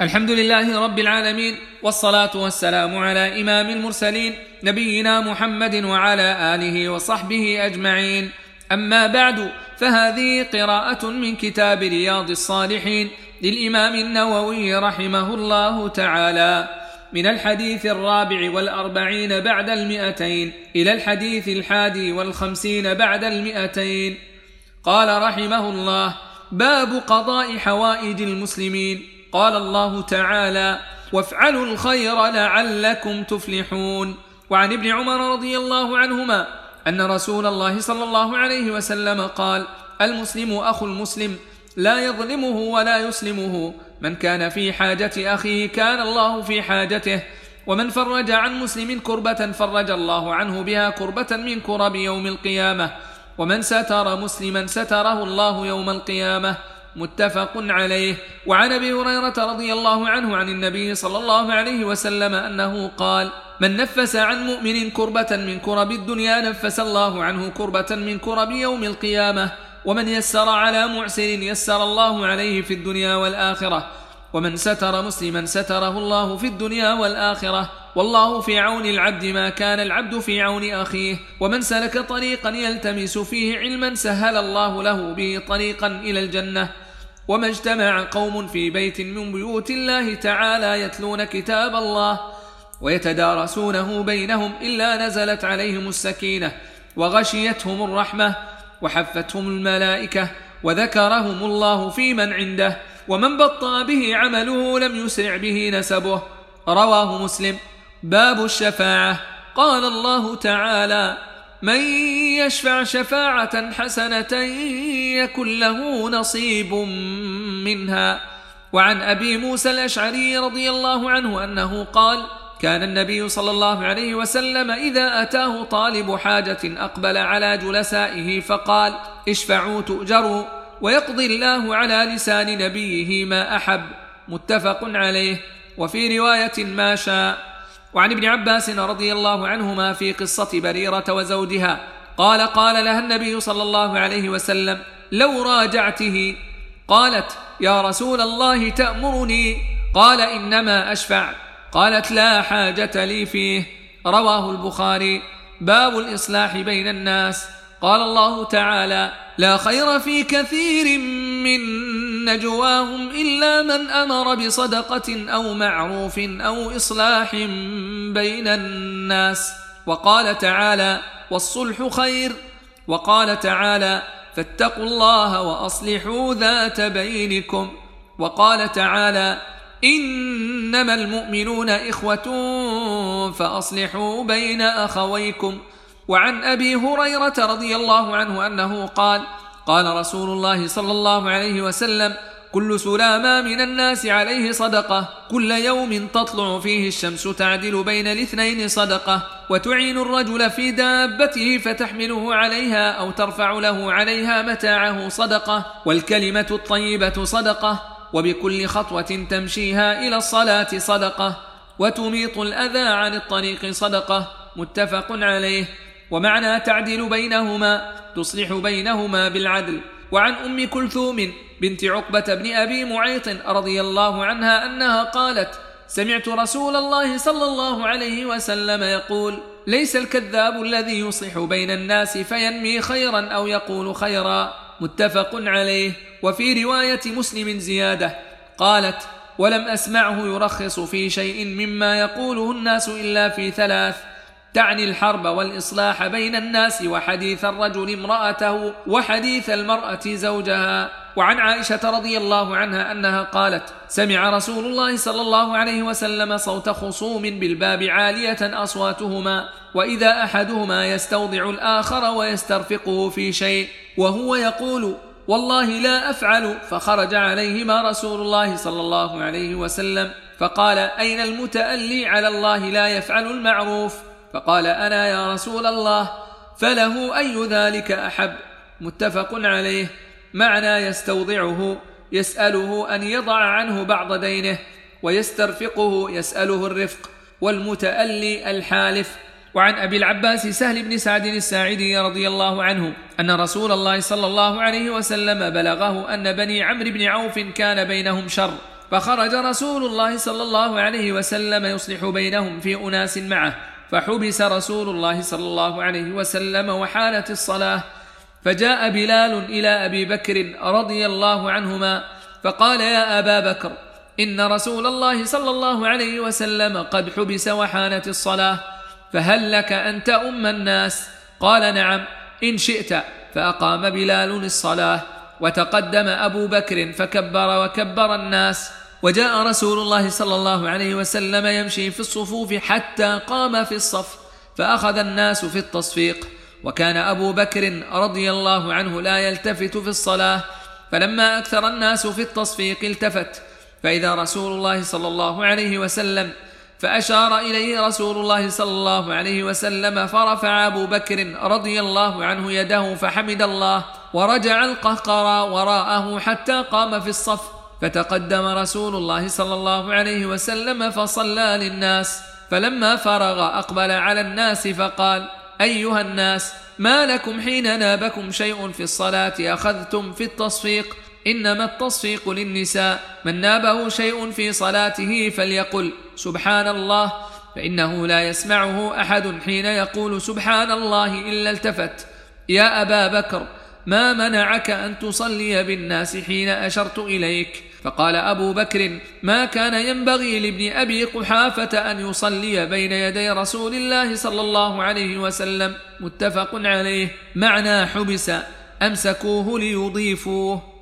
الحمد لله رب العالمين والصلاة والسلام على إمام المرسلين نبينا محمد وعلى آله وصحبه أجمعين. أما بعد فهذه قراءة من كتاب رياض الصالحين للإمام النووي رحمه الله تعالى. من الحديث الرابع والأربعين بعد المئتين إلى الحديث الحادي والخمسين بعد المئتين. قال رحمه الله باب قضاء حوائج المسلمين. قال الله تعالى وافعلوا الخير لعلكم تفلحون وعن ابن عمر رضي الله عنهما أن رسول الله صلى الله عليه وسلم قال المسلم أخو المسلم لا يظلمه ولا يسلمه. من كان في حاجة أخيه كان الله في حاجته. ومن فرج عن مسلم كربة فرج الله عنه بها كربة من كرب يوم القيامة. ومن ستر مسلما ستره الله يوم القيامة. متفق عليه. وعن أبي هريرة رضي الله عنه عن النبي صلى الله عليه وسلم أنه قال من نفس عن مؤمن كربة من كرب الدنيا نفس الله عنه كربة من كرب يوم القيامة. ومن يسر على معسر يسر الله عليه في الدنيا والآخرة. ومن ستر مسلما ستره الله في الدنيا والآخرة. والله في عون العبد ما كان العبد في عون أخيه. ومن سلك طريقا يلتمس فيه علما سهل الله له به طريقا إلى الجنة. وما اجتمع قوم في بيت من بيوت الله تعالى يتلون كتاب الله ويتدارسونه بينهم إلا نزلت عليهم السكينة وغشيتهم الرحمة وحفتهم الملائكة وذكرهم الله في من عنده ومن بطأ به عمله لم يسرع به نسبه. رواه مسلم. باب الشفاعة. قال الله تعالى من يشفع شفاعة حسنة يكن له نصيب منها. وعن أبي موسى الأشعري رضي الله عنه أنه قال كان النبي صلى الله عليه وسلم إذا أتاه طالب حاجة أقبل على جلسائه فقال اشفعوا تؤجروا ويقضي الله على لسان نبيه ما أحب. متفق عليه. وفي رواية ما شاء. وعن ابن عباس رضي الله عنهما في قصة بريرة وزوجها. قال قال لها النبي صلى الله عليه وسلم لو راجعته. قالت يا رسول الله تأمرني؟ قال إنما أشفع. قالت لا حاجة لي فيه. رواه البخاري. باب الإصلاح بين الناس. قال الله تعالى لا خير في كثير من نجواهم إلا من أمر بصدقة أو معروف أو إصلاح بين الناس. وقال تعالى والصلح خير. وقال تعالى فاتقوا الله وأصلحوا ذات بينكم. وقال تعالى إنما المؤمنون إخوة فأصلحوا بين أخويكم. وعن أبي هريرة رضي الله عنه أنه قال قال رسول الله صلى الله عليه وسلم كل سلامة من الناس عليه صدقة كل يوم تطلع فيه الشمس تعدل بين الاثنين صدقة وتعين الرجل في دابته فتحمله عليها أو ترفع له عليها متاعه صدقة والكلمة الطيبة صدقة وبكل خطوة تمشيها إلى الصلاة صدقة وتميط الأذى عن الطريق صدقة متفق عليه ومعنى تعدل بينهما تصلح بينهما بالعدل. وعن أم كلثوم بنت عقبة بن أبي معيط رضي الله عنها أنها قالت سمعت رسول الله صلى الله عليه وسلم يقول ليس الكذاب الذي يصلح بين الناس فينمي خيرا أو يقول خيرا. متفق عليه. وفي رواية مسلم زيادة قالت ولم أسمعه يرخص في شيء مما يقوله الناس إلا في ثلاث. تعني الحرب والإصلاح بين الناس وحديث الرجل امرأته وحديث المرأة زوجها. وعن عائشة رضي الله عنها أنها قالت سمع رسول الله صلى الله عليه وسلم صوت خصوم بالباب عالية أصواتهما وإذا أحدهما يستوضع الآخر ويسترفقه في شيء وهو يقول والله لا أفعل. فخرج عليهما رسول الله صلى الله عليه وسلم فقال أين المتألي على الله لا يفعل المعروف؟ فقال أنا يا رسول الله فله أي ذلك أحب؟ متفق عليه. معنى يستوضعه يسأله أن يضع عنه بعض دينه ويسترفقه يسأله الرفق. والمتألي الحالف. وعن أبي العباس سهل بن سعد الساعدي رضي الله عنه أن رسول الله صلى الله عليه وسلم بلغه أن بني عمرو بن عوف كان بينهم شر. فخرج رسول الله صلى الله عليه وسلم يصلح بينهم في أناس معه. فحبس رسول الله صلى الله عليه وسلم وحالت الصلاة فجاء بلال إلى أبي بكر رضي الله عنهما فقال يا أبا بكر إن رسول الله صلى الله عليه وسلم قد حبس وحانت الصلاة فهل لك أن تأم الناس؟ قال نعم إن شئت. فأقام بلال الصلاة وتقدم أبو بكر فكبر وكبر الناس وجاء رسول الله صلى الله عليه وسلم يمشي في الصفوف حتى قام في الصف فأخذ الناس في التصفيق. وكان أبو بكر رضي الله عنه لا يلتفت في الصلاة فلما أكثر الناس في التصفيق التفت. فإذا رسول الله صلى الله عليه وسلم فأشار إليه رسول الله صلى الله عليه وسلم فرفع أبو بكر رضي الله عنه يده فحمد الله ورجع القهقرى وراءه حتى قام في الصف. فتقدم رسول الله صلى الله عليه وسلم فصلى للناس فلما فرغ أقبل على الناس فقال أيها الناس ما لكم حين نابكم شيء في الصلاة أخذتم في التصفيق؟ إنما التصفيق للنساء من نابه شيء في صلاته فليقل سبحان الله فإنه لا يسمعه أحد حين يقول سبحان الله إلا التفت. يا أبا بكر ما منعك أن تصلي بالناس حين أشرت إليك؟ فقال أبو بكر ما كان ينبغي لابن أبي قحافة أن يصلي بين يدي رسول الله صلى الله عليه وسلم. متفق عليه. معنى حبس أمسكوه ليضيفوه.